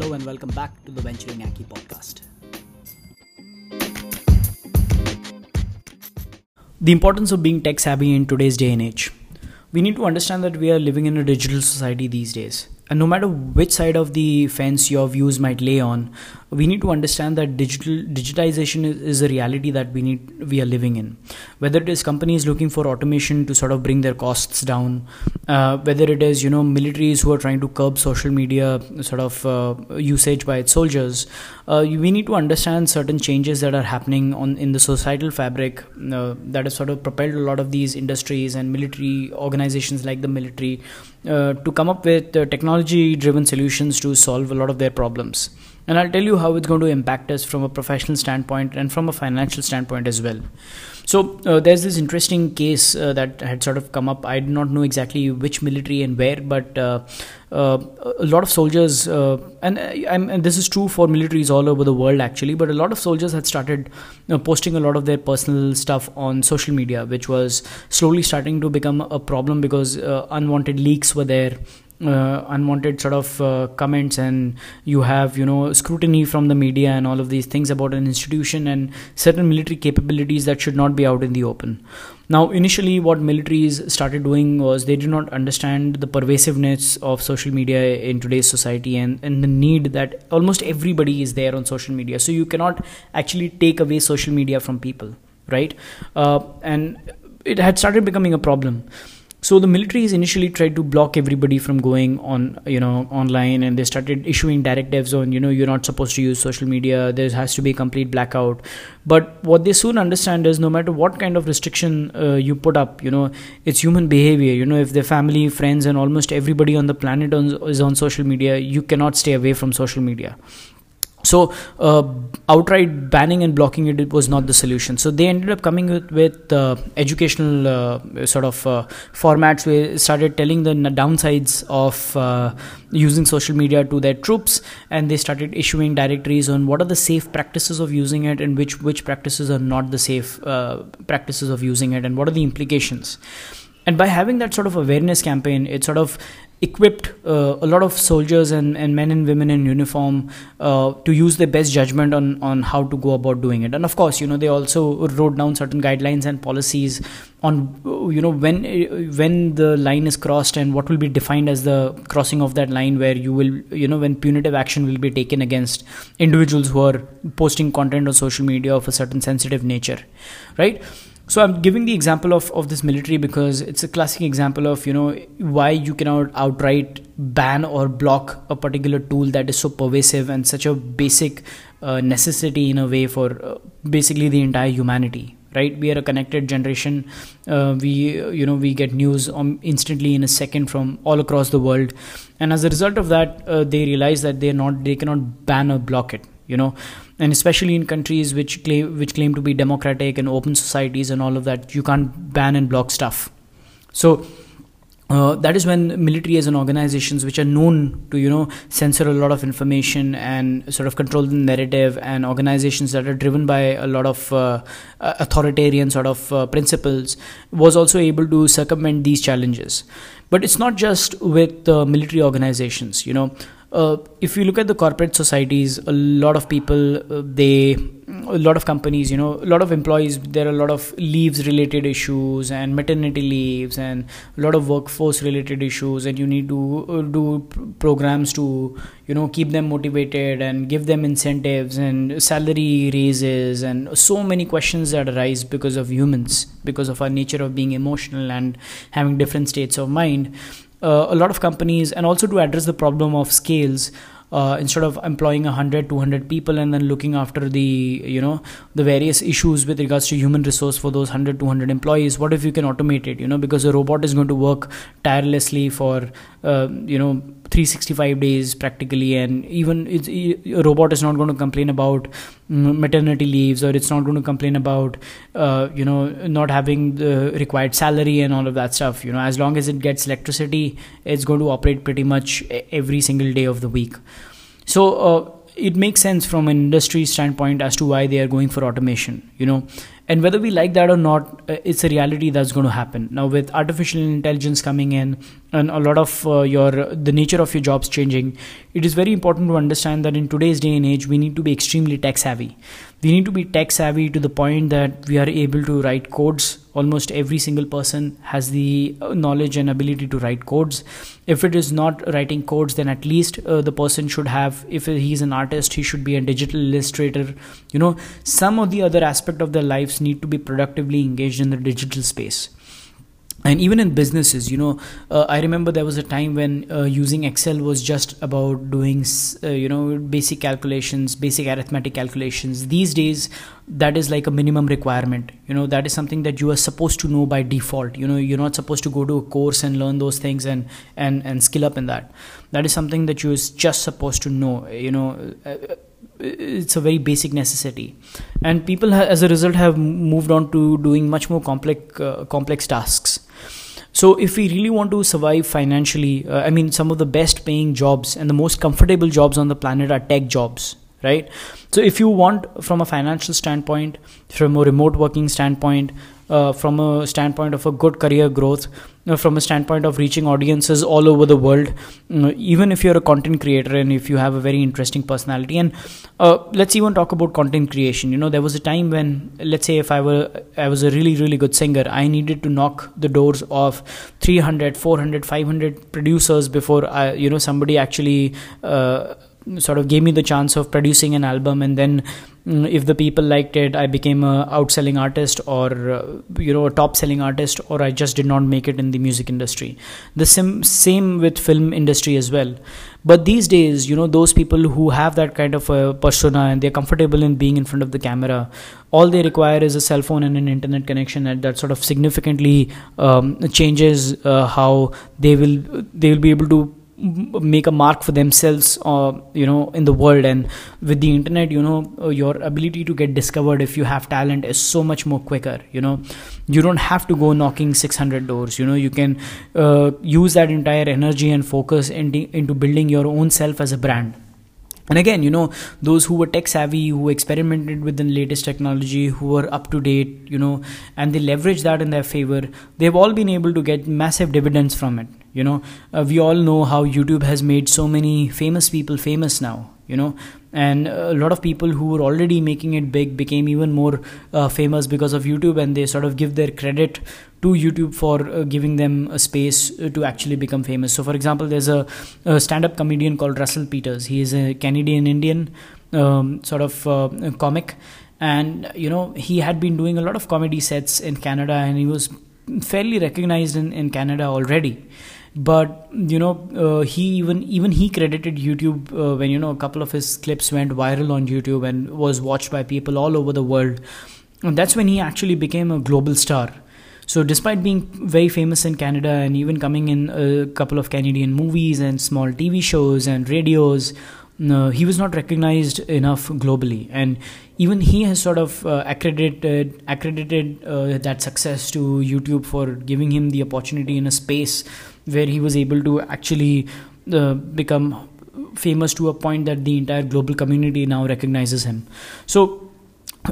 Hello and welcome back to the Venturing Aki podcast. The importance of being tech savvy in today's day and age. We need to understand that we are living in a digital society these days. No matter which side of the fence your views might lay on, we need to understand that digital digitization is, is, a reality that we need we are living in. Whether it is companies looking for automation to sort of bring their costs down uh, whether it is you know militaries who are trying to curb social media sort of uh, usage by its soldiers uh, we need to understand certain changes that are happening on in the societal fabric uh, that has sort of propelled a lot of these industries and military organizations like the military to come up with uh, technology driven solutions to solve a lot of their problems and I'll tell you how it's going to impact us from a professional standpoint and from a financial standpoint as well. So uh, there's this interesting case uh, that had sort of come up. I do not know exactly which military and where, but uh, uh a lot of soldiers, uh, and, uh, and, this is true for militaries all over the world actually, but a lot of soldiers had started posting a lot of their personal stuff on social media, which was slowly starting to become a problem because unwanted leaks were there uh, unwanted sort of uh, comments and you have you know scrutiny from the media and all of these things about an institution and certain military capabilities that should not be out in the open. Now initially what militaries started doing was they did not understand the pervasiveness of social media in today's society and, and the need that almost everybody is there on social media. So you cannot actually take away social media from people right? Uh, and it had started becoming a problem so the militaries initially tried to block everybody from going on you know online and they started issuing directives on you know you're not supposed to use social media there has to be a complete blackout. But what they soon understand is no matter what kind of restriction uh, you put up you know it's human behavior. You know if their family friends and almost everybody on the planet on, is on social media you cannot stay away from social media so uh, outright banning and blocking it, it, was not the solution. So they ended up coming with, with uh, educational uh, sort of uh, formats where started telling the downsides of uh, using social media to their troops and they started issuing directories on what are the safe practices of using it and which which practices are not the safe uh, practices of using it and what are the implications. And by having that sort of awareness campaign it sort of equipped uh, a lot of soldiers and, and men and women in uniform uh, to use their best judgment on, on how to go about doing it. And of course you know they also wrote down certain guidelines and policies on you know when when the line is crossed and what will be defined as the crossing of that line where you will you know when punitive action will be taken against individuals who are posting content on social media of a certain sensitive nature right so i'm giving the example of, of this military because it's a classic example of you know why you cannot outright ban or block a particular tool that is so pervasive and such a basic uh, necessity in a way for uh, basically the entire humanity right? We are a connected generation. Uh, we you know we get news um, instantly in a second from all across the world. And as a result of that uh, they realize that they're not they cannot ban or block it you know. And especially in countries which claim which claim to be democratic and open societies and all of that you can't ban and block stuff. So uh, that is when military as an organizations which are known to you know censor a lot of information and sort of control the narrative and organizations that are driven by a lot of uh, authoritarian sort of uh, principles was also able to circumvent these challenges. But it's not just with military organizations you know uh, if you look at the corporate societies, a lot of people, uh, they, a lot of companies, you know, a lot of employees, there are a lot of leaves related issues and maternity leaves and a lot of workforce related issues, and you need to uh, do programs to, you know, keep them motivated and give them incentives and salary raises and so many questions that arise because of humans, because of our nature of being emotional and having different states of mind uh, a lot of companies and also to address the problem of scales uh, instead of employing 100 200 people and then looking after the you know the various issues with regards to human resource for those 100 200 employees what if you can automate it you know because a robot is going to work tirelessly for uh, you know 365 days practically and even a robot is not going to complain about mm, maternity leaves or it's not going to complain about uh, you know not having the required salary and all of that stuff you know. As long as it gets electricity it's going to operate pretty much every single day of the week. So uh, it makes sense from an industry standpoint as to why they are going for automation you know and whether we like that or not uh, it's a reality that's going to happen. Now with artificial intelligence coming in and a lot of uh, your the nature of your jobs changing it is very important to understand that in today's day and age we need to be extremely tech savvy. We need to be tech savvy to the point that we are able to write codes almost every single person has the uh, knowledge and ability to write codes. If it is not writing codes then at least uh, the person should have if he's an artist he should be a digital illustrator you know. Some of the other aspect of their lives need to be productively engaged in the digital space and even in businesses you know uh, i remember there was a time when uh, using excel was just about doing uh, you know basic calculations basic arithmetic calculations. These days that is like a minimum requirement. You know that is something that you are supposed to know by default. You know you're not supposed to go to a course and learn those things and and and skill up in that. That is something that you're just supposed to know you know uh, it's a very basic necessity. And people as a result have moved on to doing much more complex uh, complex tasks so if we really want to survive financially uh, i mean some of the best paying jobs and the most comfortable jobs on the planet are tech jobs right? So if you want from a financial standpoint from a remote working standpoint uh, from a standpoint of a good career growth uh, from a standpoint of reaching audiences all over the world uh, even if you're a content creator and if you have a very interesting personality. And uh, let's even talk about content creation. You know there was a time when let's say if i were i was a really really good singer i needed to knock the doors of 300 400 500 producers before i you know somebody actually uh, sort of gave me the chance of producing an album and then if the people liked it i became a outselling artist or uh, you know a top selling artist or i just did not make it in the music industry. The sim- same with film industry as well. But these days you know those people who have that kind of a persona and they're comfortable in being in front of the camera all they require is a cell phone and an internet connection that, that sort of significantly um, changes uh, how they will they will be able to make a mark for themselves uh, you know in the world. And with the internet you know uh, your ability to get discovered if you have talent is so much more quicker you know. You don't have to go knocking 600 doors you know. You can uh, use that entire energy and focus into, into building your own self as a brand. And again you know those who were tech savvy who experimented with the latest technology who were up to date you know and they leverage that in their favor they've all been able to get massive dividends from it you know uh, we all know how youtube has made so many famous people famous now you know. And a lot of people who were already making it big became even more uh, famous because of youtube and they sort of give their credit to youtube for uh, giving them a space uh, to actually become famous. So for example there's a, a stand-up comedian called russell peters. He is a canadian indian um, sort of uh, comic. And you know he had been doing a lot of comedy sets in canada and he was fairly recognized in, in canada already but you know uh, he even even he credited youtube uh, when you know a couple of his clips went viral on youtube and was watched by people all over the world. And that's when he actually became a global star. So despite being very famous in canada and even coming in a couple of canadian movies and small tv shows and radios uh, he was not recognized enough globally. And even he has sort of uh, accredited accredited uh, that success to youtube for giving him the opportunity in a space where he was able to actually uh, become famous to a point that the entire global community now recognizes him. So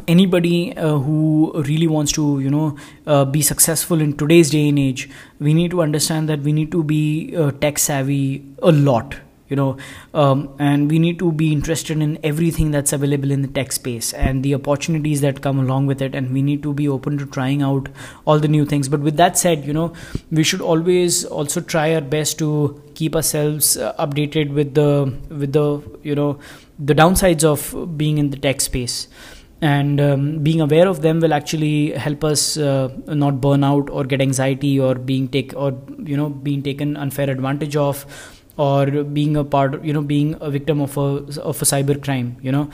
anybody uh, who really wants to you know uh, be successful in today's day and age we need to understand that we need to be uh, tech savvy a lot you know um, and we need to be interested in everything that's available in the tech space and the opportunities that come along with it and we need to be open to trying out all the new things. But with that said you know we should always also try our best to keep ourselves uh, updated with the with the you know the downsides of being in the tech space. And um, being aware of them will actually help us uh, not burn out or get anxiety or being take or you know being taken unfair advantage of or being a part you know being a victim of a of a cyber crime you know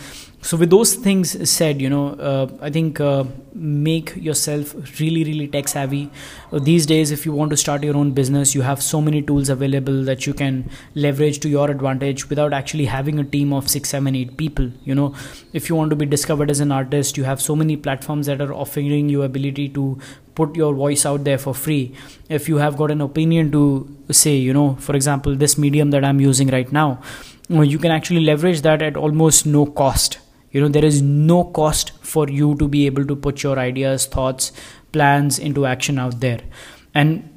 so with those things said you know uh, i think uh, make yourself really really tech savvy. Uh, these days if you want to start your own business you have so many tools available that you can leverage to your advantage without actually having a team of six seven eight people you know. If you want to be discovered as an artist you have so many platforms that are offering you ability to put your voice out there for free. If you have got an opinion to say you know for example this medium that i'm using right now you can actually leverage that at almost no cost you know there is no cost for you to be able to put your ideas thoughts plans into action out there. And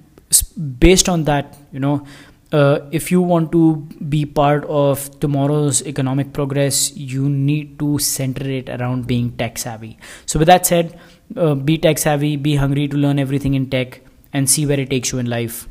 based on that you know uh, if you want to be part of tomorrow's economic progress you need to center it around being tech savvy. So with that said uh, be tech savvy be hungry to learn everything in tech and see where it takes you in life